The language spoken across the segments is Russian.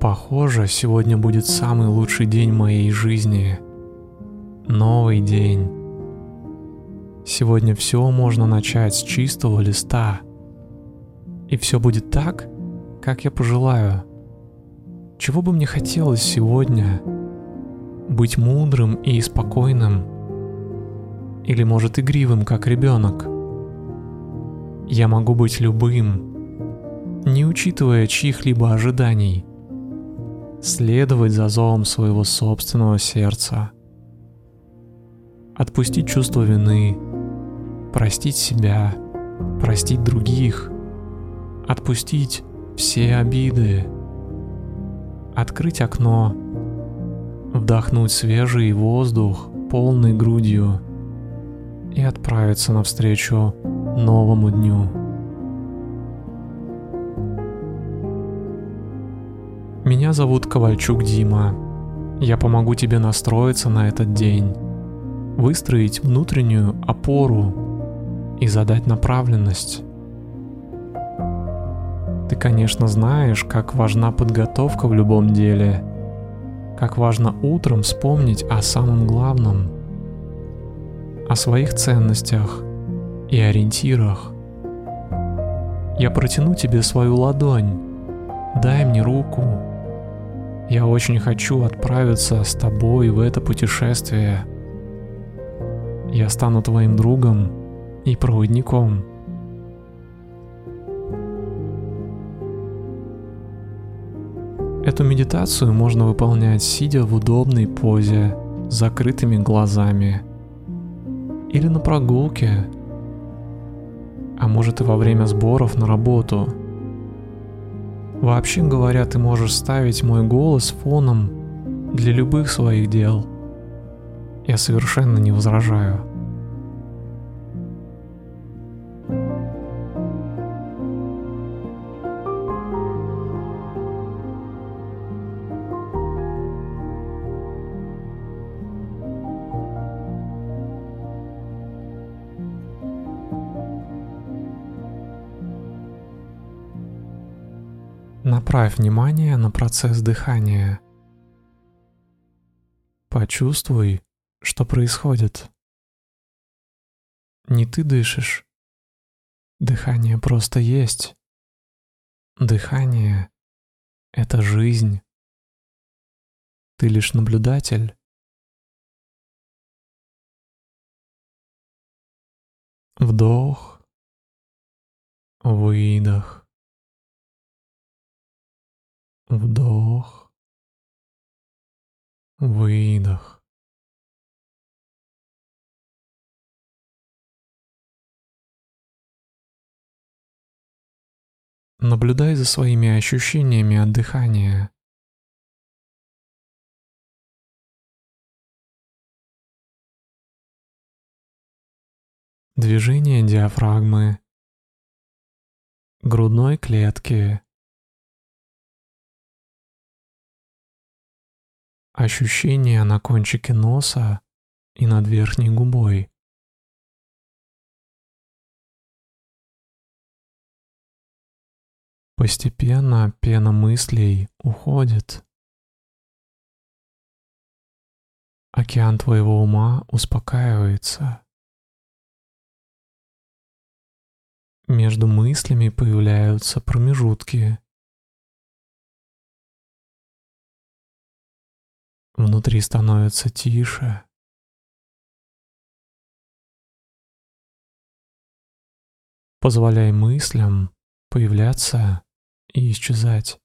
Похоже, сегодня будет самый лучший день моей жизни. Новый день. Сегодня все можно начать с чистого листа. И все будет так, как я пожелаю. Чего бы мне хотелось сегодня? Быть мудрым и спокойным? Или, может, игривым, как ребенок? Я могу быть любым, не учитывая чьих-либо ожиданий. Следовать за зовом своего собственного сердца. Отпустить чувство вины, простить себя, простить других, отпустить все обиды, открыть окно, вдохнуть свежий воздух полной грудью и отправиться навстречу новому дню. Меня зовут Ковальчук Дима. Я помогу тебе настроиться на этот день, выстроить внутреннюю опору и задать направленность. Ты, конечно, знаешь, как важна подготовка в любом деле, как важно утром вспомнить о самом главном, о своих ценностях и ориентирах. Я протяну тебе свою ладонь, дай мне руку. Я очень хочу отправиться с тобой в это путешествие. Я стану твоим другом и проводником. Эту медитацию можно выполнять сидя в удобной позе, с закрытыми глазами, или на прогулке, а может и во время сборов на работу. Вообще говоря, ты можешь ставить мой голос фоном для любых своих дел. Я совершенно не возражаю. Направь внимание на процесс дыхания. Почувствуй, что происходит. Не ты дышишь. Дыхание просто есть. Дыхание — это жизнь. Ты лишь наблюдатель. Вдох, выдох. Вдох. Выдох. Наблюдай за своими ощущениями от дыхания. Движение диафрагмы, грудной клетки, ощущения на кончике носа и над верхней губой. Постепенно пена мыслей уходит. Океан твоего ума успокаивается. Между мыслями появляются промежутки. Внутри становится тише. Позволяй мыслям появляться и исчезать.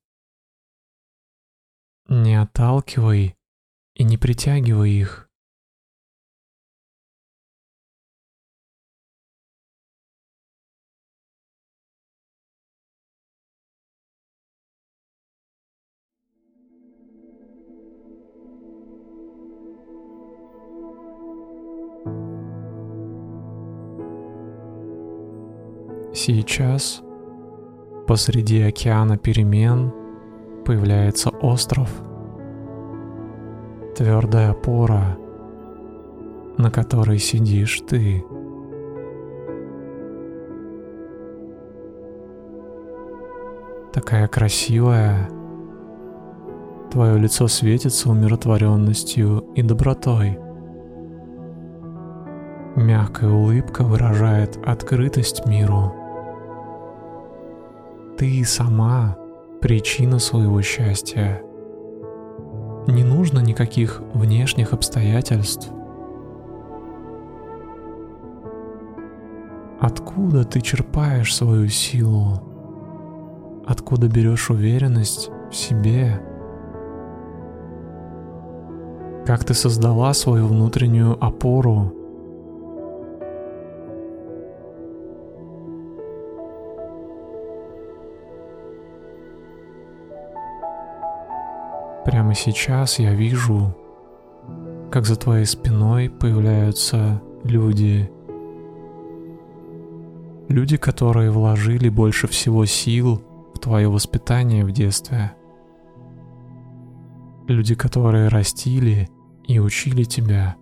Не отталкивай и не притягивай их. Сейчас посреди океана перемен появляется остров. Твердая опора, на которой сидишь ты. Такая красивая, Твое лицо светится умиротворенностью и добротой. Мягкая улыбка выражает открытость миру. Ты сама причина своего счастья. Не нужно никаких внешних обстоятельств. Откуда ты черпаешь свою силу? Откуда берешь уверенность в себе? Как ты создала свою внутреннюю опору? Прямо сейчас я вижу, как за твоей спиной появляются люди. Люди, которые вложили больше всего сил в твое воспитание в детстве. Люди, которые растили и учили тебя.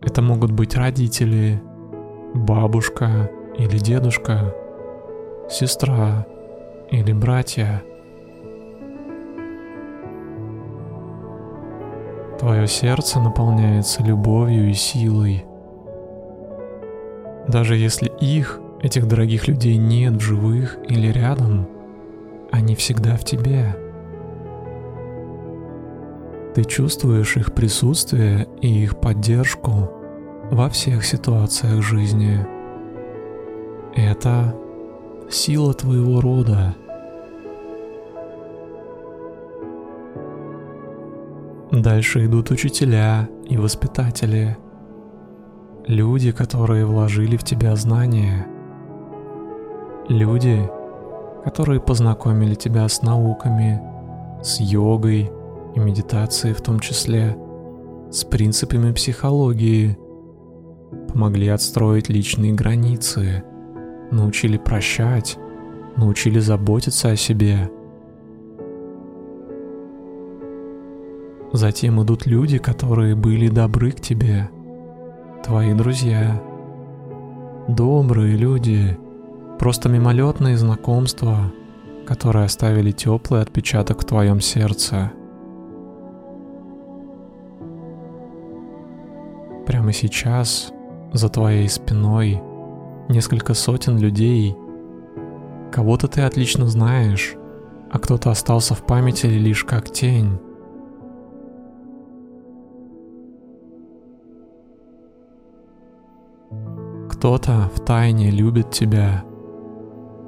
Это могут быть родители, бабушка или дедушка, сестра или братья. Твое сердце наполняется любовью и силой. Даже если их, этих дорогих людей, нет в живых или рядом, они всегда в тебе. Ты чувствуешь их присутствие и их поддержку во всех ситуациях жизни. Это сила твоего рода. Дальше идут учителя и воспитатели. Люди, которые вложили в тебя знания. Люди, которые познакомили тебя с науками, с йогой, и медитации в том числе, с принципами психологии, помогли отстроить личные границы, научили прощать, научили заботиться о себе. Затем идут люди, которые были добры к тебе, твои друзья, добрые люди, просто мимолетные знакомства, которые оставили теплый отпечаток в твоем сердце – Прямо сейчас за твоей спиной несколько сотен людей. Кого-то ты отлично знаешь, а кто-то остался в памяти лишь как тень. Кто-то в тайне любит тебя,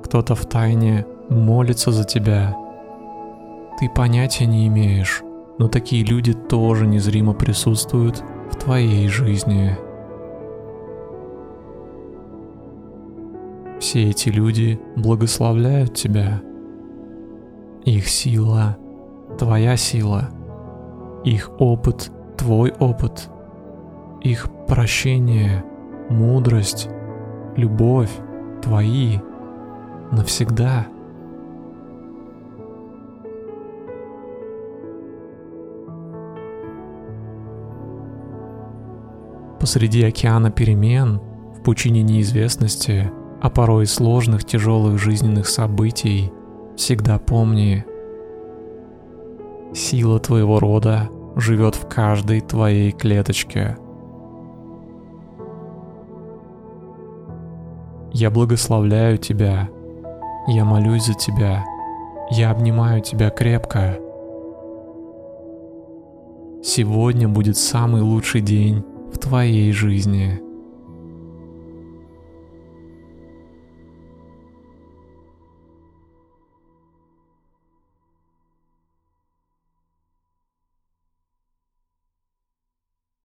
кто-то в тайне молится за тебя. Ты понятия не имеешь, но такие люди тоже незримо присутствуют в твоей жизни. Все эти люди благословляют тебя. Их сила — твоя сила. Их опыт — твой опыт. Их прощение, мудрость, любовь — твои навсегда — Посреди океана перемен, в пучине неизвестности, а порой и сложных тяжелых жизненных событий, всегда помни, сила твоего рода живет в каждой твоей клеточке. Я благословляю тебя, я молюсь за тебя, я обнимаю тебя крепко. Сегодня будет самый лучший день в твоей жизни.